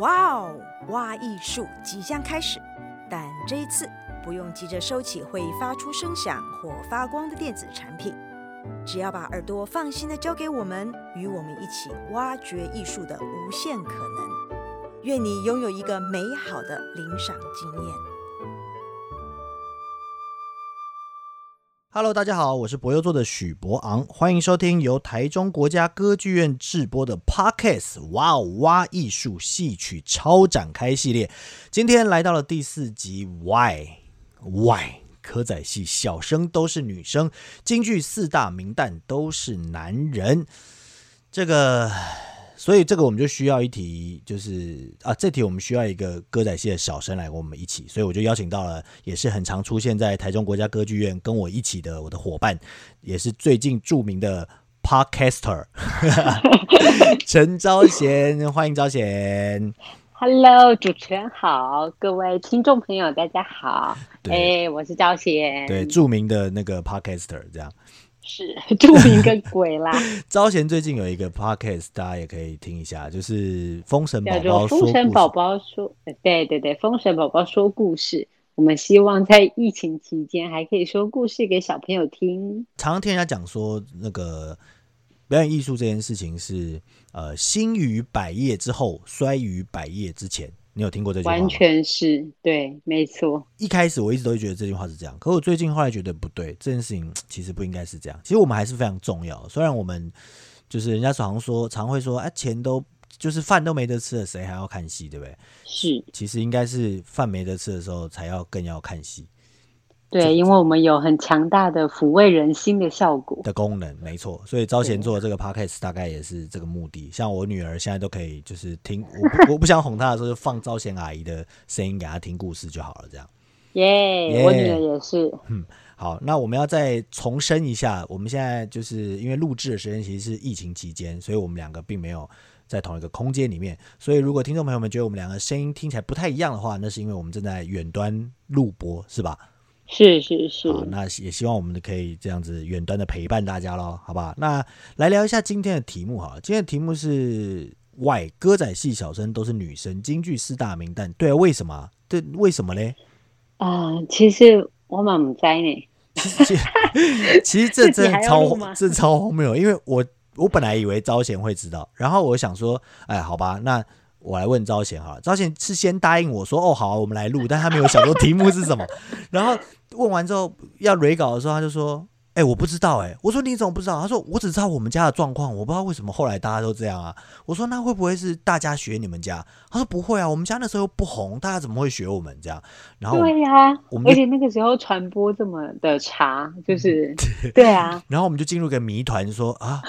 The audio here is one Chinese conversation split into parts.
哇哦，挖艺术即将开始，但这一次不用急着收起会发出声响或发光的电子产品，只要把耳朵放心的交给我们，与我们一起挖掘艺术的无限可能。愿你拥有一个美好的聆赏经验。Hello，大家好，我是博优座的许博昂，欢迎收听由台中国家歌剧院制播的 Podcast 哇哦哇艺术戏曲超展开系列。今天来到了第四集，Why Why 歌仔戏小生都是女生，京剧四大名旦都是男人，这个。所以这个我们就需要一题，就是啊，这题我们需要一个歌仔戏的小生来跟我们一起，所以我就邀请到了，也是很常出现在台中国家歌剧院跟我一起的我的伙伴，也是最近著名的 Podcaster 陈昭贤，欢迎昭贤。Hello，主持人好，各位听众朋友大家好，哎、欸，我是昭贤，对，著名的那个 Podcaster 这样。是 著名个鬼啦！招贤最近有一个 podcast，大家也可以听一下，就是《封神宝宝》。封神宝宝说》，对对对，《封神宝宝说故事》。我们希望在疫情期间还可以说故事给小朋友听。常常听人家讲说，那个表演艺术这件事情是呃，兴于百业之后，衰于百业之前。你有听过这句话吗？完全是对，没错。一开始我一直都觉得这句话是这样，可我最近后来觉得不对，这件事情其实不应该是这样。其实我们还是非常重要，虽然我们就是人家常说，常会说，哎，钱都就是饭都没得吃了，谁还要看戏，对不对？是，其实应该是饭没得吃的时候才要更要看戏。对，因为我们有很强大的抚慰人心的效果的功能，没错。所以招贤做的这个 podcast 大概也是这个目的。像我女儿现在都可以，就是听我我不想哄她的时候，就放招贤阿姨的声音给她听故事就好了，这样。耶、yeah, yeah，我女儿也是。嗯，好，那我们要再重申一下，我们现在就是因为录制的时间其实是疫情期间，所以我们两个并没有在同一个空间里面。所以如果听众朋友们觉得我们两个声音听起来不太一样的话，那是因为我们正在远端录播，是吧？是是是，好，那也希望我们可以这样子远端的陪伴大家喽，好不好？那来聊一下今天的题目哈，今天的题目是 Why 歌仔戏小生都是女生，京剧四大名旦，对啊，为什么？对，为什么嘞？啊、呃，其实我蛮不知呢。其实，其实这真的超这超荒谬，因为我我本来以为招贤会知道，然后我想说，哎，好吧，那。我来问招贤哈，招贤是先答应我说哦好，我们来录，但他没有想说题目是什么。然后问完之后要 re 稿的时候，他就说：“哎、欸，我不知道。”哎，我说你怎么不知道？他说：“我只知道我们家的状况，我不知道为什么后来大家都这样啊。”我说：“那会不会是大家学你们家？”他说：“不会啊，我们家那时候又不红，大家怎么会学我们这样？”然后对呀、啊，而且那个时候传播这么的差，就是对啊。然后我们就进入个谜团，说啊，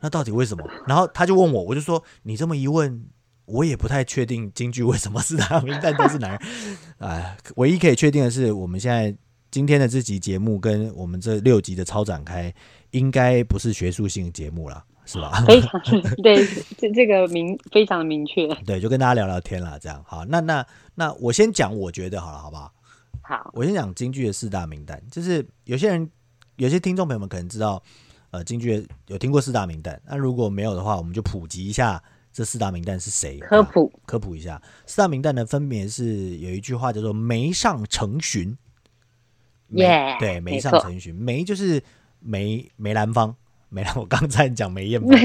那到底为什么？然后他就问我，我就说：“你这么一问。”我也不太确定京剧为什么四大名旦都是男人，哎，唯一可以确定的是，我们现在今天的这集节目跟我们这六集的超展开，应该不是学术性节目了，是吧？非常 对，这这个明非常的明确。对，就跟大家聊聊天了，这样好。那那那我先讲，我觉得好了，好不好？好，我先讲京剧的四大名旦，就是有些人有些听众朋友们可能知道，呃，京剧有听过四大名旦，那如果没有的话，我们就普及一下。这四大名旦是谁？科普、啊、科普一下，四大名旦呢，分别是有一句话叫做“梅上成群”，耶、对，梅上成群，梅就是梅梅兰芳，梅兰，我刚才讲梅艳芳，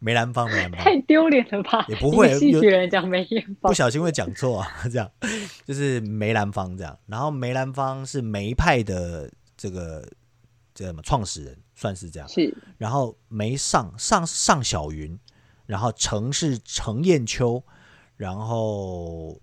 梅兰芳，梅兰芳，太丢脸了吧？也不会，戏曲人讲梅艳芳，不小心会讲错啊，这样就是梅兰芳这样。然后梅兰芳是梅派的这个这什么创始人，算是这样。是，然后梅上上上小云。然后程是程砚秋，然后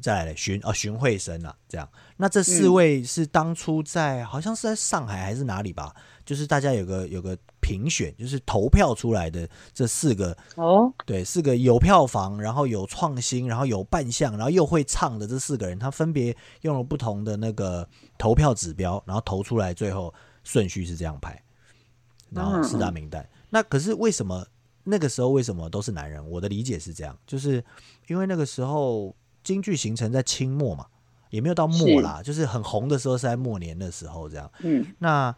再来荀啊荀慧生啊，这样。那这四位是当初在、嗯、好像是在上海还是哪里吧？就是大家有个有个评选，就是投票出来的这四个哦，对，四个有票房，然后有创新，然后有扮相，然后又会唱的这四个人，他分别用了不同的那个投票指标，然后投出来，最后顺序是这样排，然后四大名单、嗯。那可是为什么？那个时候为什么都是男人？我的理解是这样，就是因为那个时候京剧形成在清末嘛，也没有到末啦，是就是很红的时候是在末年的时候这样。嗯，那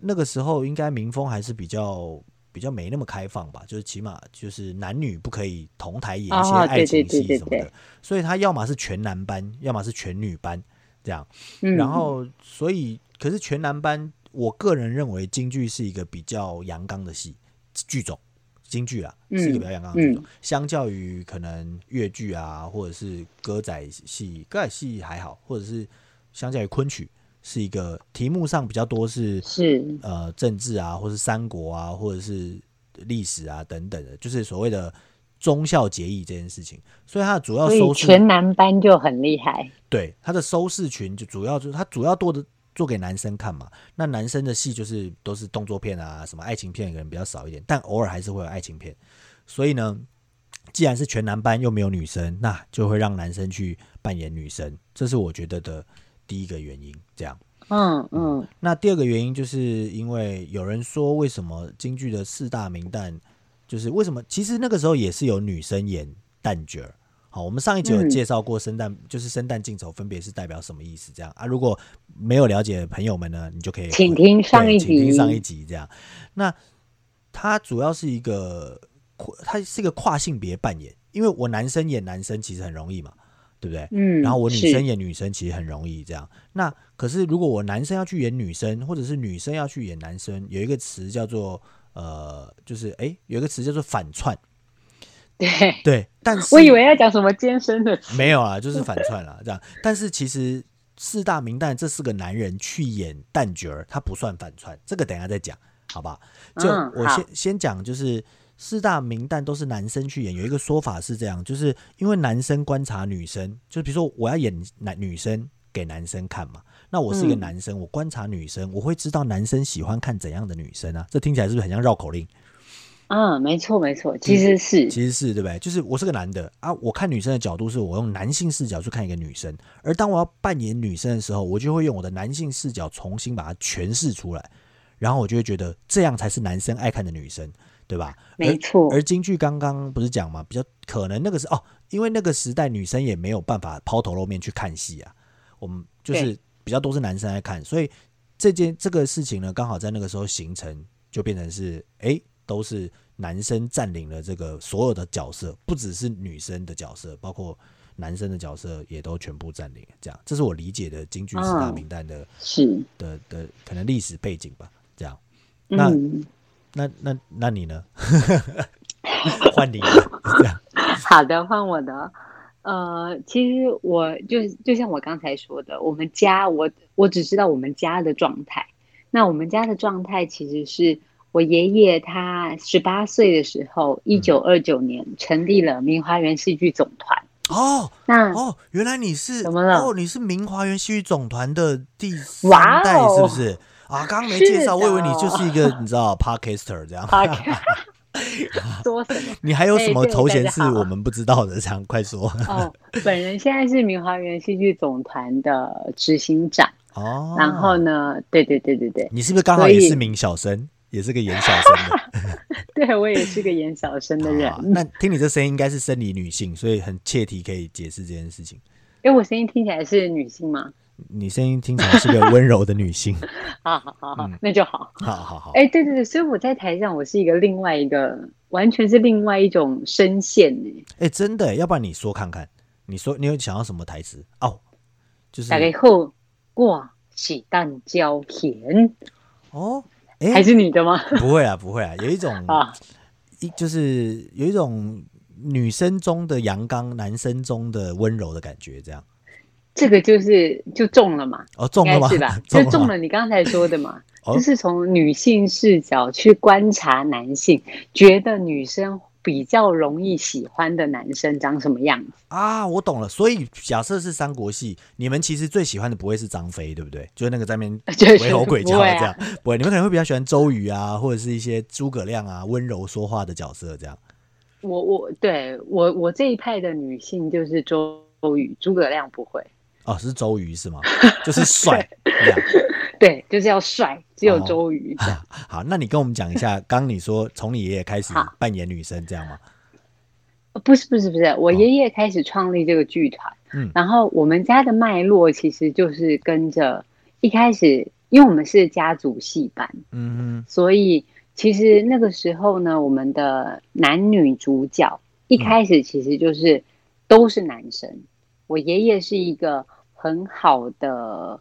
那个时候应该民风还是比较比较没那么开放吧，就是起码就是男女不可以同台演一些爱情戏什么的，所以他要么是全男班，要么是全女班这样。然后所以可是全男班，我个人认为京剧是一个比较阳刚的戏剧种。京剧啊，是一个比较阳刚的剧种，相较于可能粤剧啊，或者是歌仔戏，歌仔戏还好，或者是相较于昆曲，是一个题目上比较多是是。呃政治啊，或是三国啊，或者是历史啊等等的，就是所谓的忠孝节义这件事情，所以它的主要收视全男班就很厉害，对它的收视群就主要就是它主要多的。做给男生看嘛，那男生的戏就是都是动作片啊，什么爱情片可能比较少一点，但偶尔还是会有爱情片。所以呢，既然是全男班又没有女生，那就会让男生去扮演女生，这是我觉得的第一个原因。这样，嗯嗯。那第二个原因就是因为有人说，为什么京剧的四大名旦，就是为什么其实那个时候也是有女生演旦角儿。好，我们上一集有介绍过生旦，嗯、就是生旦净丑分别是代表什么意思？这样啊，如果没有了解的朋友们呢，你就可以请听上一集，请听上一集这样。那它主要是一个，它是一个跨性别扮演，因为我男生演男生其实很容易嘛，对不对？嗯。然后我女生演女生其实很容易这样。那可是如果我男生要去演女生，或者是女生要去演男生，有一个词叫做呃，就是哎，有一个词叫做反串。对 对，但是我以为要讲什么艰深的，没有啊，就是反串了这样。但是其实四大名旦这四个男人去演旦角儿，他不算反串，这个等一下再讲，好吧？就我先、嗯、先讲，就是四大名旦都是男生去演，有一个说法是这样，就是因为男生观察女生，就比如说我要演男女生给男生看嘛，那我是一个男生，嗯、我观察女生，我会知道男生喜欢看怎样的女生啊？这听起来是不是很像绕口令？嗯，没错没错，其实是其实是对不对？就是我是个男的啊，我看女生的角度是我用男性视角去看一个女生，而当我要扮演女生的时候，我就会用我的男性视角重新把它诠释出来，然后我就会觉得这样才是男生爱看的女生，对吧？没错。而京剧刚刚不是讲嘛，比较可能那个是哦，因为那个时代女生也没有办法抛头露面去看戏啊，我们就是比较多是男生爱看，所以这件这个事情呢，刚好在那个时候形成，就变成是哎。都是男生占领了这个所有的角色，不只是女生的角色，包括男生的角色也都全部占领。这样，这是我理解的京剧四大名旦的，是的的可能历史背景吧。这样，那、嗯、那那那你呢？换你。这样，好的，换我的。呃，其实我就就像我刚才说的，我们家我我只知道我们家的状态。那我们家的状态其实是。我爷爷他十八岁的时候，一九二九年成立了明华园戏剧总团。哦，那哦，原来你是怎么了？哦，你是明华园戏剧总团的第三代，是不是？啊，刚刚没介绍，我以为你就是一个你知道 Podcaster 这样。说什么？你还有什么头衔是我们不知道的？这样快说。哦，本人现在是明华园戏剧总团的执行长。哦，然后呢？对对对对对，你是不是刚好也是名小生？也是个演小生的，对，我也是个演小生的人。那听你这声音，应该是生理女性，所以很切题可以解释这件事情。哎，我声音听起来是女性吗？你声音听起来是个温柔的女性。好好好好，嗯、那就好。好好好。哎，对对对，所以我在台上，我是一个另外一个，完全是另外一种声线呢。哎，真的，要不然你说看看，你说你有想要什么台词？哦，就是大家好，挂喜蛋椒甜。哦。欸、还是你的吗？不会啊，不会啊，有一种 啊，一就是有一种女生中的阳刚，男生中的温柔的感觉，这样。这个就是就中了嘛？哦，中了吗？是吧？就中了你刚才说的嘛？哦、就是从女性视角去观察男性，觉得女生。比较容易喜欢的男生长什么样子啊？我懂了，所以假设是三国戏，你们其实最喜欢的不会是张飞，对不对？就是那个在那边 鬼吼鬼叫的这样，不会，你们可能会比较喜欢周瑜啊，或者是一些诸葛亮啊，温柔说话的角色这样。我我对我我这一派的女性就是周瑜，诸葛亮不会。哦，是周瑜是吗？就是帅。对，就是要帅，只有周瑜。好，那你跟我们讲一下，刚你说从你爷爷开始扮演女生这样吗？不是，不是，不是，我爷爷开始创立这个剧团。嗯，然后我们家的脉络其实就是跟着一开始，因为我们是家族戏班，嗯哼，所以其实那个时候呢，我们的男女主角一开始其实就是都是男生。嗯、我爷爷是一个很好的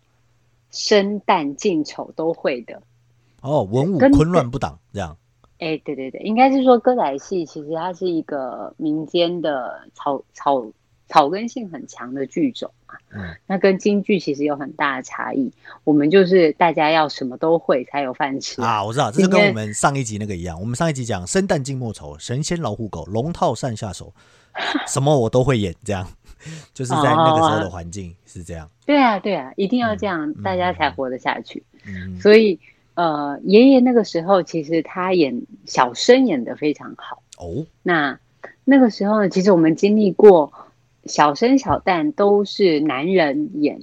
生旦净丑都会的。哦，文武昆乱不挡这样。哎，对对对，应该是说歌仔戏其实它是一个民间的草草草根性很强的剧种嘛。嗯，那跟京剧其实有很大的差异。我们就是大家要什么都会才有饭吃啊！我知道，这是跟我们上一集那个一样。我们上一集讲生旦净末丑，神仙老虎狗，龙套上下手，什么我都会演，这样就是在那个时候的环境是这样。哦、对啊，对啊，一定要这样，嗯、大家才活得下去。嗯，所以。呃，爷爷那个时候其实他演小生演的非常好哦。那那个时候呢，其实我们经历过小生小旦都是男人演，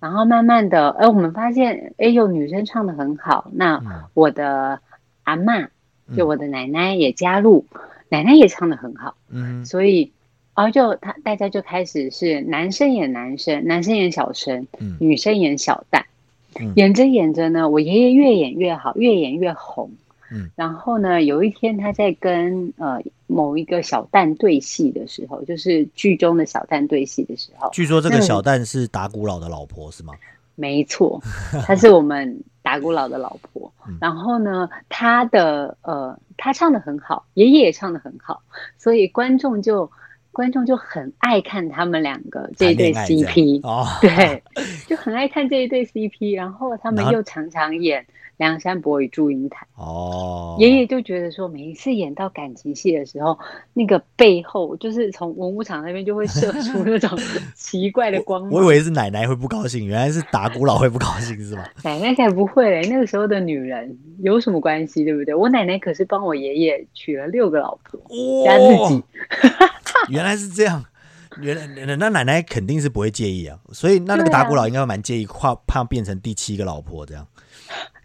然后慢慢的，哎，我们发现，哎，呦女生唱的很好。那我的阿嬷，就我的奶奶也加入，嗯、奶奶也唱的很好。嗯，所以，然后就他大家就开始是男生演男生，男生演小生，嗯、女生演小旦。演着演着呢，我爷爷越演越好，越演越红。嗯，然后呢，有一天他在跟呃某一个小旦对戏的时候，就是剧中的小旦对戏的时候，据说这个小旦是达古老的老婆是吗？没错，她是我们达古老的老婆。然后呢，他的呃，他唱的很好，爷爷也唱的很好，所以观众就。观众就很爱看他们两个这一对 CP，哦，对，就很爱看这一对 CP，然后他们又常常演《梁山伯与祝英台》哦，爷爷就觉得说，每一次演到感情戏的时候，那个背后就是从文武场那边就会射出那种奇怪的光芒我。我以为是奶奶会不高兴，原来是打古老会不高兴是吗？奶奶才不会嘞，那个时候的女人有什么关系，对不对？我奶奶可是帮我爷爷娶了六个老婆，加自己。原来是这样，原来那奶奶肯定是不会介意啊，所以那那个达古老应该蛮介意，怕怕变成第七个老婆这样。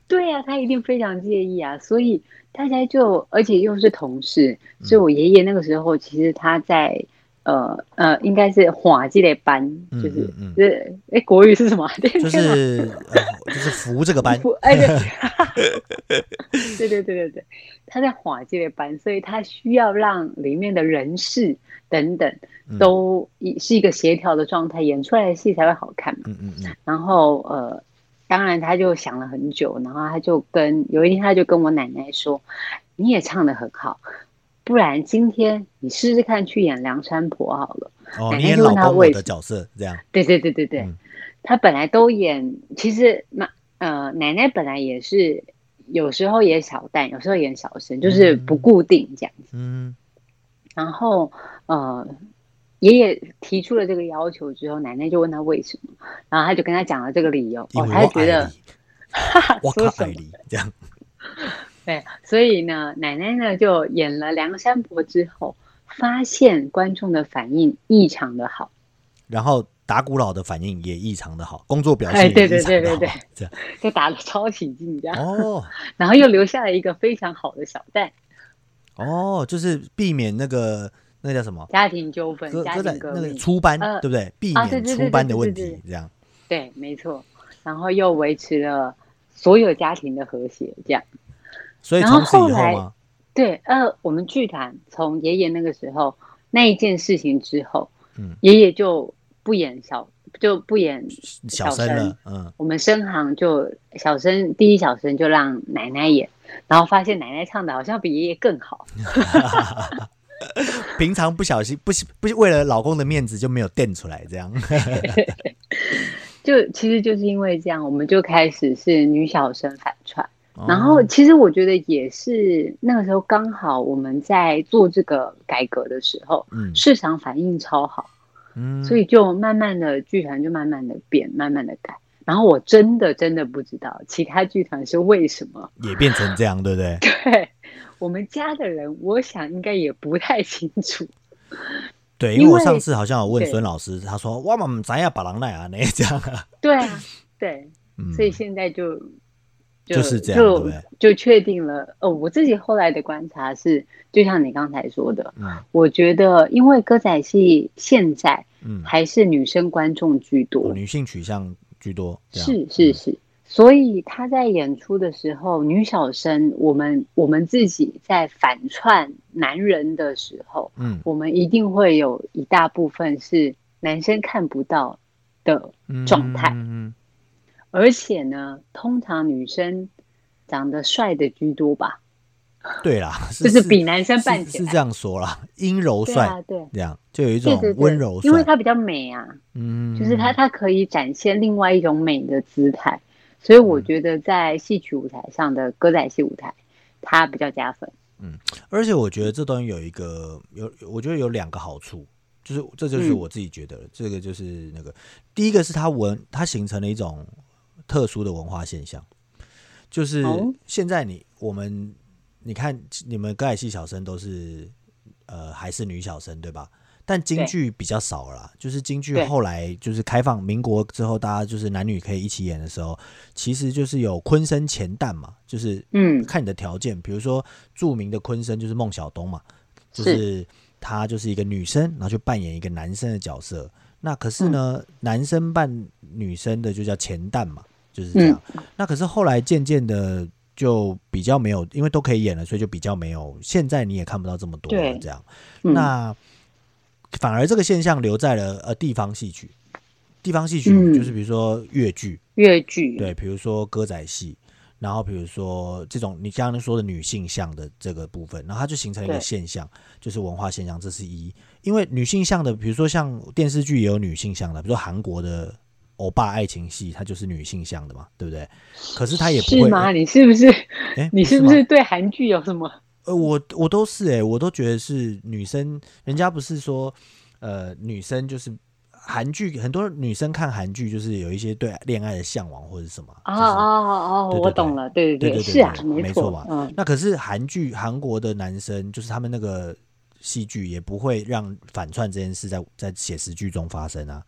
对呀、啊，他一定非常介意啊，所以大家就而且又是同事，所以我爷爷那个时候其实他在。呃呃，应该是华记的班，就是嗯，就是哎，国语是什么？就是 就是服这个班。哎，对，对对对对对，他在华记的班，所以他需要让里面的人事等等都一是一个协调的状态，演出来的戏才会好看嘛。嗯嗯嗯。然后呃，当然他就想了很久，然后他就跟有一天他就跟我奶奶说：“你也唱的很好。”不然今天你试试看去演梁山伯好了。哦，你演老公我的角色这样。对对对对对，嗯、他本来都演，其实那呃奶奶本来也是有时候演小旦，有时候演小生，就是不固定这样子。嗯。然后呃爷爷提出了这个要求之后，奶奶就问他为什么，然后他就跟他讲了这个理由。哦，他就觉得，哈哈，说什么这样。对，所以呢，奶奶呢就演了梁山伯之后，发现观众的反应异常的好，然后打鼓佬的反应也异常的好，工作表现也异常的好，对对对对对，这样就打得超起劲这样哦，然后又留下了一个非常好的小蛋，哦，就是避免那个那个叫什么家庭纠纷，家庭那个出班，呃、对不对？避免出班的问题，这样。对，没错，然后又维持了所有家庭的和谐，这样。所以从此以后，后来，对，呃，我们剧团从爷爷那个时候那一件事情之后，嗯，爷爷就不演小，就不演小生了，嗯，我们生行就小生第一小生就让奶奶演，然后发现奶奶唱的好像比爷爷更好。平常不小心不不为了老公的面子就没有垫出来，这样，就其实就是因为这样，我们就开始是女小生反串。然后，其实我觉得也是那个时候刚好我们在做这个改革的时候，嗯，市场反应超好，嗯，所以就慢慢的剧团就慢慢的变，慢慢的改。然后我真的真的不知道其他剧团是为什么也变成这样，对不对？对，我们家的人，我想应该也不太清楚。对，因为我上次好像有问孙老师，他说：“哇嘛，咱要把狼来啊，那这样啊。”对啊，对，所以现在就。就，就是这样，就就确定了。哦，我自己后来的观察是，就像你刚才说的，嗯，我觉得因为歌仔戏现在，嗯，还是女生观众居多，女性取向居多，是是是，所以他在演出的时候，女小生，我们我们自己在反串男人的时候，嗯，我们一定会有一大部分是男生看不到的状态，嗯嗯，而且呢，通常女生长得帅的居多吧？对啦，就是比男生扮起来是，这样说啦，阴柔帅，对，这样就有一种温柔帅，因为他比较美啊，嗯，就是他他可以展现另外一种美的姿态。所以我觉得在戏曲舞台上的歌仔戏舞台，它比较加分。嗯，而且我觉得这东西有一个有，我觉得有两个好处，就是这就是我自己觉得，嗯、这个就是那个第一个是它文它形成了一种特殊的文化现象，就是现在你我们你看你们歌仔戏小生都是呃还是女小生对吧？但京剧比较少了啦，就是京剧后来就是开放民国之后，大家就是男女可以一起演的时候，其实就是有昆生前旦嘛，就是嗯，看你的条件，比如说著名的昆生就是孟小冬嘛，就是。他就是一个女生，然后去扮演一个男生的角色。那可是呢，男生扮女生的就叫前旦嘛，就是这样。那可是后来渐渐的就比较没有，因为都可以演了，所以就比较没有。现在你也看不到这么多了，这样。那反而这个现象留在了呃地方戏曲，地方戏曲就是比如说越剧，越剧对，比如说歌仔戏，然后比如说这种你刚刚说的女性向的这个部分，然后它就形成了一个现象，就是文化现象，这是一。因为女性向的，比如说像电视剧也有女性向的，比如说韩国的欧巴爱情戏，它就是女性向的嘛，对不对？可是它也不会是吗？你是不是？哎，你是不是对韩剧有什么？呃，我我都是哎、欸，我都觉得是女生，人家不是说，呃，女生就是韩剧，很多女生看韩剧就是有一些对恋爱的向往或者什么。哦哦哦，我懂了，对对对，是啊，没错嘛。嗯，那可是韩剧，韩国的男生就是他们那个戏剧也不会让反串这件事在在写实剧中发生啊。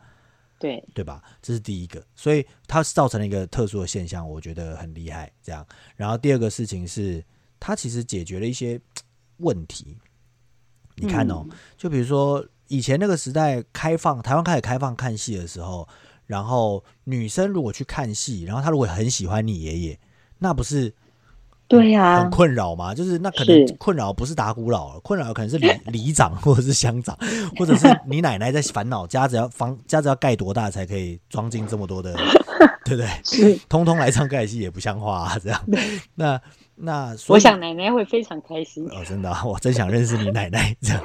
对，对吧？这是第一个，所以它造成了一个特殊的现象，我觉得很厉害。这样，然后第二个事情是。它其实解决了一些问题，你看哦，就比如说以前那个时代开放，台湾开始开放看戏的时候，然后女生如果去看戏，然后她如果很喜欢你爷爷，那不是对呀，很困扰嘛？就是那可能困扰不是打鼓佬，困扰可能是里里长或者是乡长，或者是你奶奶在烦恼家子要房家子要盖多大才可以装进这么多的，对不对？通通来唱歌仔戏也不像话啊，这样那。那我想奶奶会非常开心哦，真的，我真想认识你奶奶这样。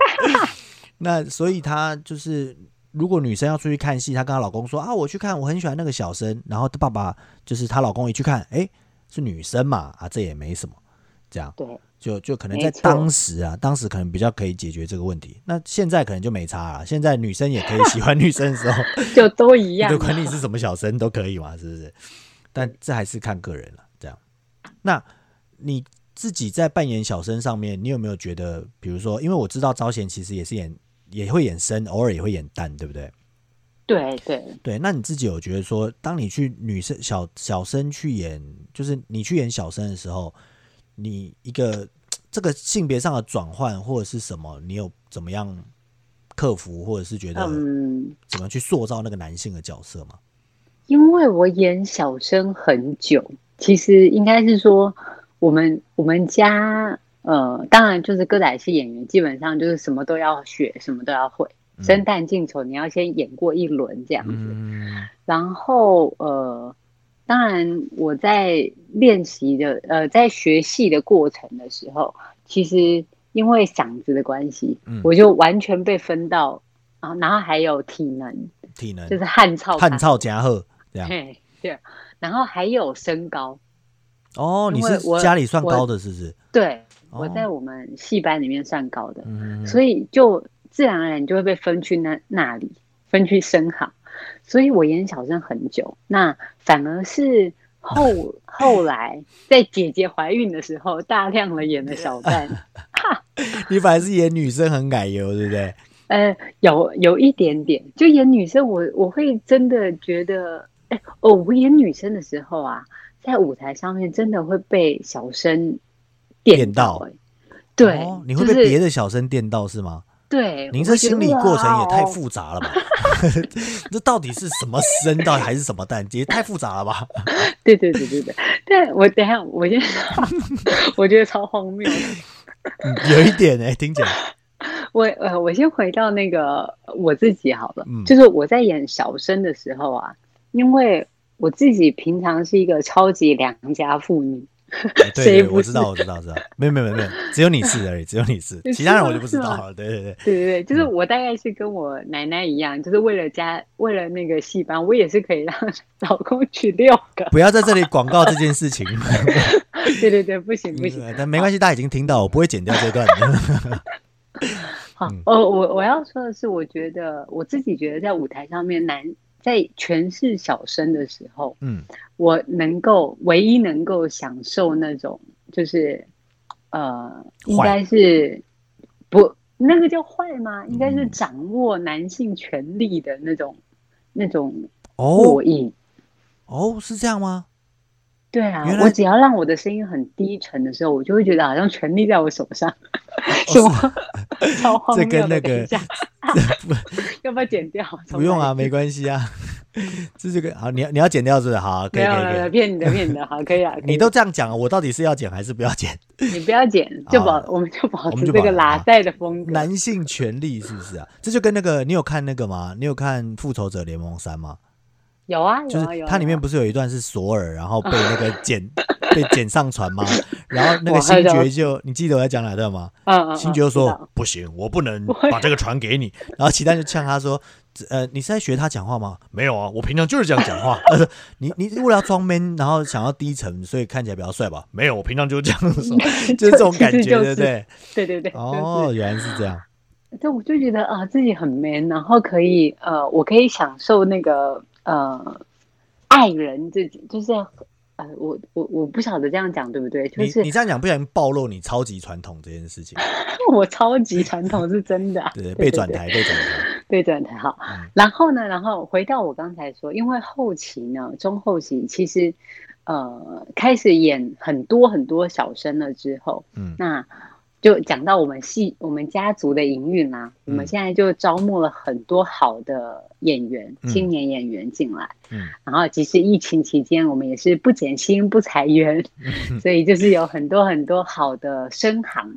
那所以她就是，如果女生要出去看戏，她跟她老公说啊，我去看，我很喜欢那个小生。然后她爸爸就是她老公一去看，哎，是女生嘛，啊，这也没什么，这样。对，就就可能在当时啊，当时可能比较可以解决这个问题。那现在可能就没差了，现在女生也可以喜欢女生的时候，就都一样，就管你是什么小生都可以嘛，是不是？但这还是看个人了，这样。那。你自己在扮演小生上面，你有没有觉得，比如说，因为我知道招贤其实也是演，也会演生，偶尔也会演旦，对不对？对对对。那你自己有觉得说，当你去女生小小生去演，就是你去演小生的时候，你一个这个性别上的转换或者是什么，你有怎么样克服，或者是觉得怎么去塑造那个男性的角色吗？嗯，因为我演小生很久，其实应该是说。我们我们家呃，当然就是歌仔戏演员，基本上就是什么都要学，什么都要会。生旦净丑，你要先演过一轮这样子。嗯、然后呃，当然我在练习的呃，在学戏的过程的时候，其实因为嗓子的关系，嗯、我就完全被分到啊，然后还有体能，体能。就是汉草汉草加贺这样。对对，然后还有身高。哦，你是家里算高的，是不是？对，我在我们戏班里面算高的，哦、所以就自然而然就会被分去那那里，分去生行。所以我演小生很久，那反而是后 后来在姐姐怀孕的时候，大量的演的小 旦。哈，你反而是演女生很奶油，对不对？呃，有有一点点，就演女生我，我我会真的觉得，哎哦，我演女生的时候啊。在舞台上面真的会被小生电到，欸，电到对，哦，你会被别的小生电到是吗？对，您这心理过程也太复杂了吧？这到底是什么生，到底还是什么蛋？也太复杂了吧？对对对对对，但我等一下，我先，我觉得超荒谬有一点哎、欸，听起来。我呃，我先回到那个我自己好了，嗯、就是我在演小生的时候啊，因为我自己平常是一个超级良家妇女。欸、对，对，我知道，我知道，知道，没有，没有，没有，只有你是而已，只有你是，其他人我就不知道了。对，对，对，对，对，对，就是我大概是跟我奶奶一样，就是为了家，为了那个戏班，我也是可以让 老公娶六个。不要在这里广告这件事情。对对对，不行不行，但没关系，大家已经听到，我不会剪掉这段。好，我我我要说的是，我觉得我自己觉得在舞台上面男。在诠释小生的时候，嗯，我能够唯一能够享受那种，就是，呃，应该是不那个叫坏吗？应该是掌握男性权力的那种、嗯、那种过瘾。哦，是这样吗？对啊，我只要让我的声音很低沉的时候，我就会觉得好像权力在我手上。什么？超荒谬！这跟那个，要不要剪掉？不用啊，没关系啊。这这个好，你要你要剪掉是不是？好，可以可以。骗你的骗你的，好，可以啊。你都这样讲，我到底是要剪还是不要剪？你不要剪，就保我们就保持这个拉带的风格。男性权利是不是啊？这就跟那个，你有看那个吗？你有看《复仇者联盟三》吗？有啊，就是它里面不是有一段是索尔，然后被那个 剪被剪上船吗？然后那个星爵就，你记得我在讲哪段吗？嗯，星爵就说不行，我不能把这个船给你。然后其他人就呛他说，呃，你是在学他讲话吗？没有啊，我平常就是这样讲话。他说你你为了要装 man，然后想要低沉，所以看起来比较帅吧？没有，我平常就是这样说，就是这种感觉，对不对？对对对。哦，原来是这样。就我就觉得啊，自己很 man，然后可以呃，我可以享受那个。呃，爱人自己就是，呃，我我我不晓得这样讲对不对？就是你，你这样讲，不小心暴露你超级传统这件事情。我超级传统是真的，啊，对，被转台，被转台，被转台。好，嗯，然后呢，然后回到我刚才说，因为后期呢，中后期其实呃开始演很多很多小生了之后，嗯，那。就讲到我们系我们家族的营运啦，嗯、我们现在就招募了很多好的演员，嗯、青年演员进来。嗯，然后其实疫情期间，我们也是不减薪不裁员，嗯、所以就是有很多很多好的深行，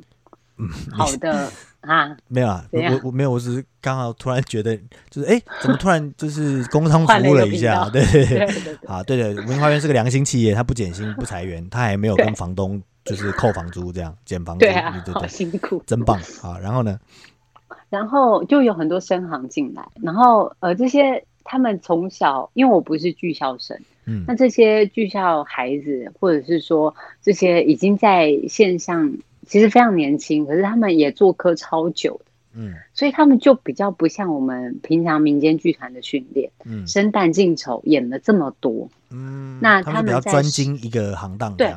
嗯、好的啊，没有啊，我我没有，我只是刚好突然觉得，就是哎，怎么突然就是工商服务了一下，对对对，啊，对对，文华园是个良心企业，他不减薪不裁员，他还没有跟房东。就是扣房租这样减房租，对啊，对对对，好辛苦，真棒啊！然后呢？然后就有很多生行进来，然后呃，这些他们从小，因为我不是剧校生，嗯，那这些剧校孩子，或者是说这些已经在线上，其实非常年轻，可是他们也做科超久的，嗯，所以他们就比较不像我们平常民间剧团的训练，嗯，生旦净丑演了这么多，嗯，那他们，比较专精一个行当，对。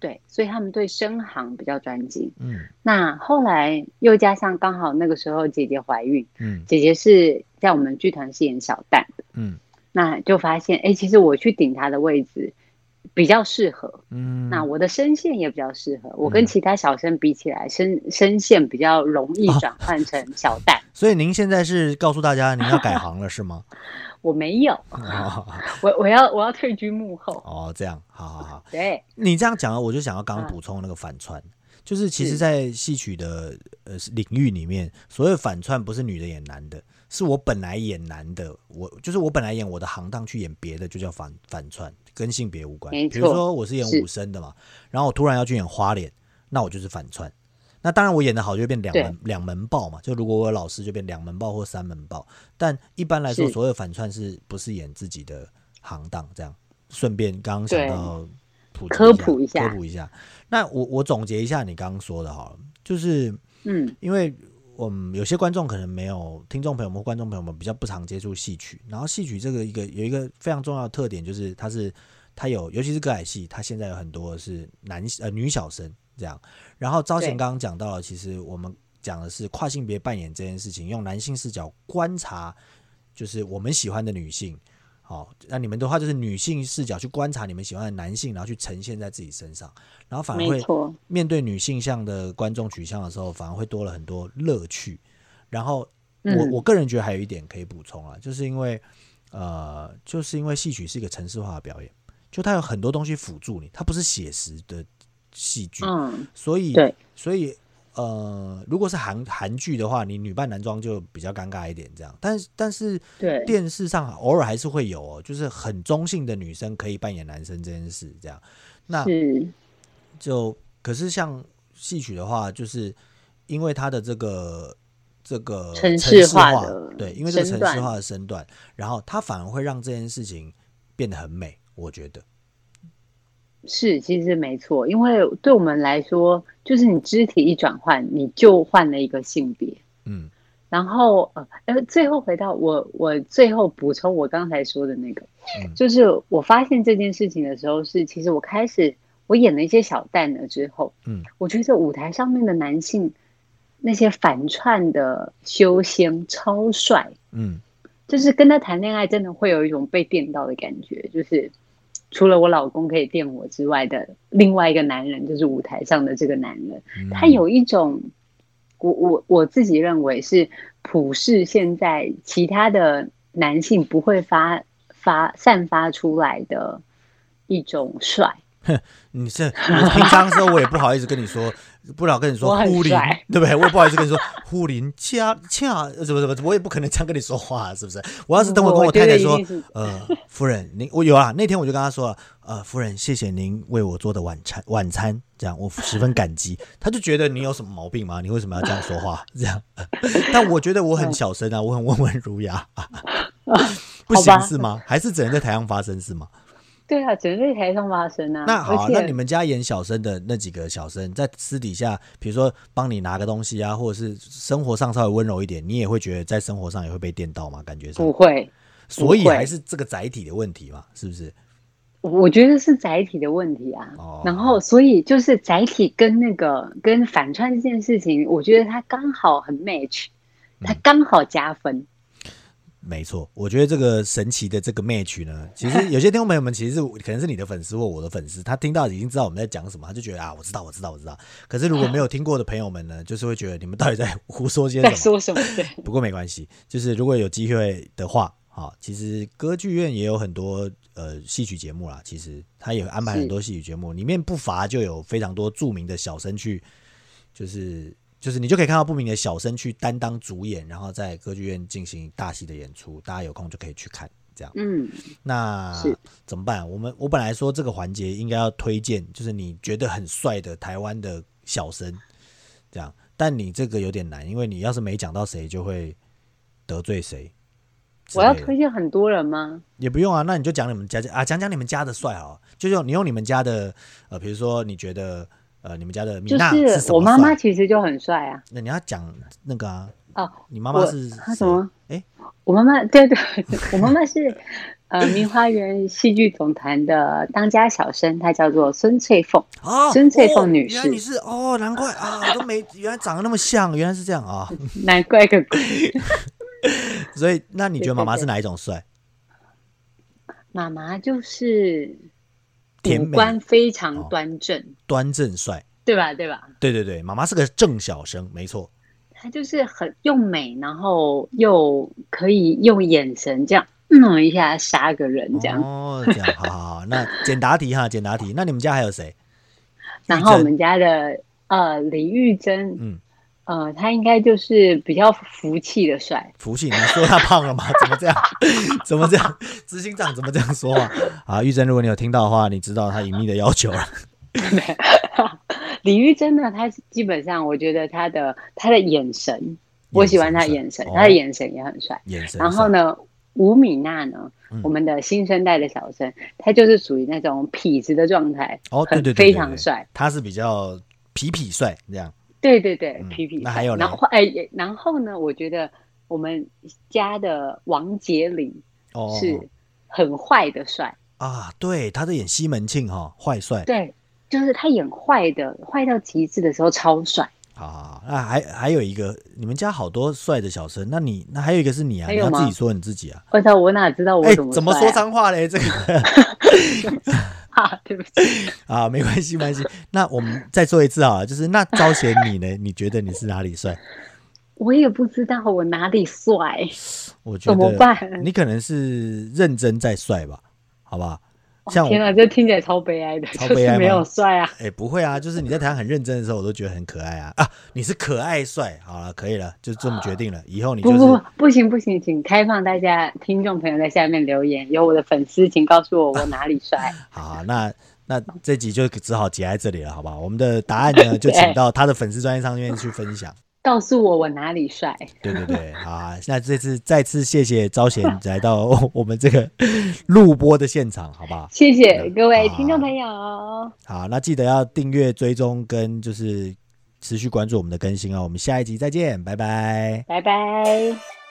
对，所以他们对生行比较专精。嗯，那后来又加上刚好那个时候姐姐怀孕，嗯，姐姐是在我们剧团是演小旦的，嗯，那就发现，哎，其实我去顶她的位置比较适合，嗯，那我的声线也比较适合，我跟其他小生比起来，声声线比较容易转换成小旦。所以您现在是告诉大家您要改行了是吗？我没有，我我要我要退居幕后。哦，这样，好好好。对，你这样讲，我就想要刚刚补充那个反串，就是其实，在戏曲的呃领域里面，所谓反串不是女的演男的，是我本来演男的，我就是我本来演我的行当去演别的，就叫反反串，跟性别无关。比如说我是演武生的嘛，然后我突然要去演花脸，那我就是反串。那当然，我演的好就变两门两门爆嘛。就如果我有老师，就变两门爆或三门爆。但一般来说，所有反串是不是演自己的行当？这样，顺便刚刚想到普科普一下，科普一下。那我我总结一下你刚刚说的好了，就是嗯，因为我们有些观众可能没有，听众朋友们或观众朋友们比较不常接触戏曲。然后戏曲这个一个有一个非常重要的特点，就是它是它有，尤其是歌仔戏，它现在有很多是男呃女小生。这样，然后招贤刚刚讲到了，其实我们讲的是跨性别扮演这件事情，用男性视角观察，就是我们喜欢的女性。好，那你们的话就是女性视角去观察你们喜欢的男性，然后去呈现在自己身上，然后反而会面对女性向的观众取向的时候，反而会多了很多乐趣。然后我我个人觉得还有一点可以补充啊，就是因为呃，就是因为戏曲是一个城市化的表演，就它有很多东西辅助你，它不是写实的戏剧，嗯，所以对，所以。呃，如果是韩韩剧的话，你女扮男装就比较尴尬一点，这样。但是但是，对，电视上偶尔还是会有哦，就是很中性的女生可以扮演男生这件事，这样。那就可是像戏曲的话，就是因为它的这个这个城市化的对，因为这个城市化的身段，然后它反而会让这件事情变得很美，我觉得。是，其实没错，因为对我们来说，就是你肢体一转换，你就换了一个性别。嗯，然后呃，呃最后回到我，我最后补充我刚才说的那个，嗯，就是我发现这件事情的时候，是其实我开始我演了一些小旦了之后，嗯，我觉得舞台上面的男性那些反串的修仙超帅，嗯，就是跟他谈恋爱，真的会有一种被电到的感觉，就是。除了我老公可以电我之外的另外一个男人，就是舞台上的这个男人，嗯、他有一种，我我我自己认为是普世现在其他的男性不会发发散发出来的一种帅。哼，你是我平常的时候我也不好意思跟你说，不老跟你说呼林，对不对？我也不好意思跟你说呼林恰恰，怎么怎么，我也不可能这样跟你说话，是不是？我要是等会跟我太太说，呃，夫人，您我有啊，那天我就跟她说了，呃，夫人，谢谢您为我做的晚餐，晚餐这样我十分感激。她就觉得你有什么毛病吗？你为什么要这样说话？这样，但我觉得我很小声啊，我很温文儒雅，不行是吗？还是只能在台上发声是吗？对啊，只能在台上发生啊。那好啊，那你们家演小生的那几个小生，在私底下，比如说帮你拿个东西啊，或者是生活上稍微温柔一点，你也会觉得在生活上也会被电到吗？感觉上不会，所以还是这个载体的问题嘛，是不是？我觉得是载体的问题啊。哦。然后，所以就是载体跟那个跟反串这件事情，我觉得它刚好很 match，它刚好加分。嗯没错，我觉得这个神奇的这个 match 呢，其实有些听众朋友们其实是可能是你的粉丝或我的粉丝，他听到已经知道我们在讲什么，他就觉得啊，我知道，我知道，我知道。可是如果没有听过的朋友们呢，就是会觉得你们到底在胡说些什么？在说什么？对。不过没关系，就是如果有机会的话，哈，其实歌剧院也有很多呃戏曲节目啦，其实他也安排很多戏曲节目，里面不乏就有非常多著名的小生去，就是。就是你就可以看到不明的小生去担当主演，然后在歌剧院进行大戏的演出，大家有空就可以去看。这样，嗯，那怎么办？我们我本来说这个环节应该要推荐，就是你觉得很帅的台湾的小生，这样，但你这个有点难，因为你要是没讲到谁，就会得罪谁。我要推荐很多人吗？也不用啊，那你就讲你们家啊，讲讲你们家的帅啊，就用你用你们家的呃，比如说你觉得。呃，你们家的米娜是什么？我妈妈其实就很帅啊。那你要讲那个啊？哦，你妈妈是她什么？哎，我妈妈 对对，我妈妈是呃明花园戏剧总团的当家小生，她叫做孙翠凤啊，孙翠凤女士。原来你是哦，难怪啊，都没原来长得那么像，原来是这样啊，难怪个鬼。所以，那你觉得妈妈是哪一种帅？妈妈就是。五官非常端正，哦、端正帅，对吧？对吧？对对对，妈妈是个正小生，没错。他就是很又美，然后又可以用眼神这样弄一下杀个人，这样。哦，这样，好好好。那简答题哈，简答题。那你们家还有谁？然后我们家的呃李玉珍，嗯。呃，他应该就是比较福气的帅。福气？你说他胖了吗？怎么这样？怎么这样？执行长怎么这样说话？啊，玉珍，如果你有听到的话，你知道他隐秘的要求了。李玉珍呢？他基本上，我觉得他的他的眼神，我喜欢他的眼神，哦、他的眼神也很帅。眼神。然后呢，吴米娜呢、嗯？我们的新生代的小生，他就是属于那种痞子的状态。哦，对对对，对，非常帅。他是比较痞痞帅这样。对对对，皮皮、还有呢？然后哎，然后呢？我觉得我们家的王杰林是很坏的帅、哦、啊！对，他在演西门庆哈、哦，坏帅。对，就是他演坏的，坏到极致的时候超帅。好好好，那还还有一个，你们家好多帅的小生，那你那还有一个是你啊？你要自己说你自己啊！我操，我哪知道我怎么、啊、怎么说脏话嘞？这个。啊，对不起 啊，没关系，没关系。那我们再做一次啊，就是那招贤你呢？你觉得你是哪里帅？我也不知道我哪里帅，我觉得怎么办？你可能是认真在帅吧，好不好？像天哪，这听起来超悲哀的，超悲哀，没有帅啊！哎、欸，不会啊，就是你在台上很认真的时候，我都觉得很可爱啊啊！你是可爱帅，好了，可以了，就这么决定了。啊、以后你就是不不不，不行不行，请开放大家听众朋友在下面留言，有我的粉丝，请告诉我我哪里帅。好、啊，那那这集就只好结在这里了，好不好？我们的答案呢，就请到他的粉丝专业上面去分享。告诉我我哪里帅？对对对，好啊！那这次再次谢谢招贤 来到我们这个录播的现场，好不好？谢谢各位听众朋友。好，那记得要订阅、追踪跟就是持续关注我们的更新哦。我们下一集再见，拜拜，拜拜。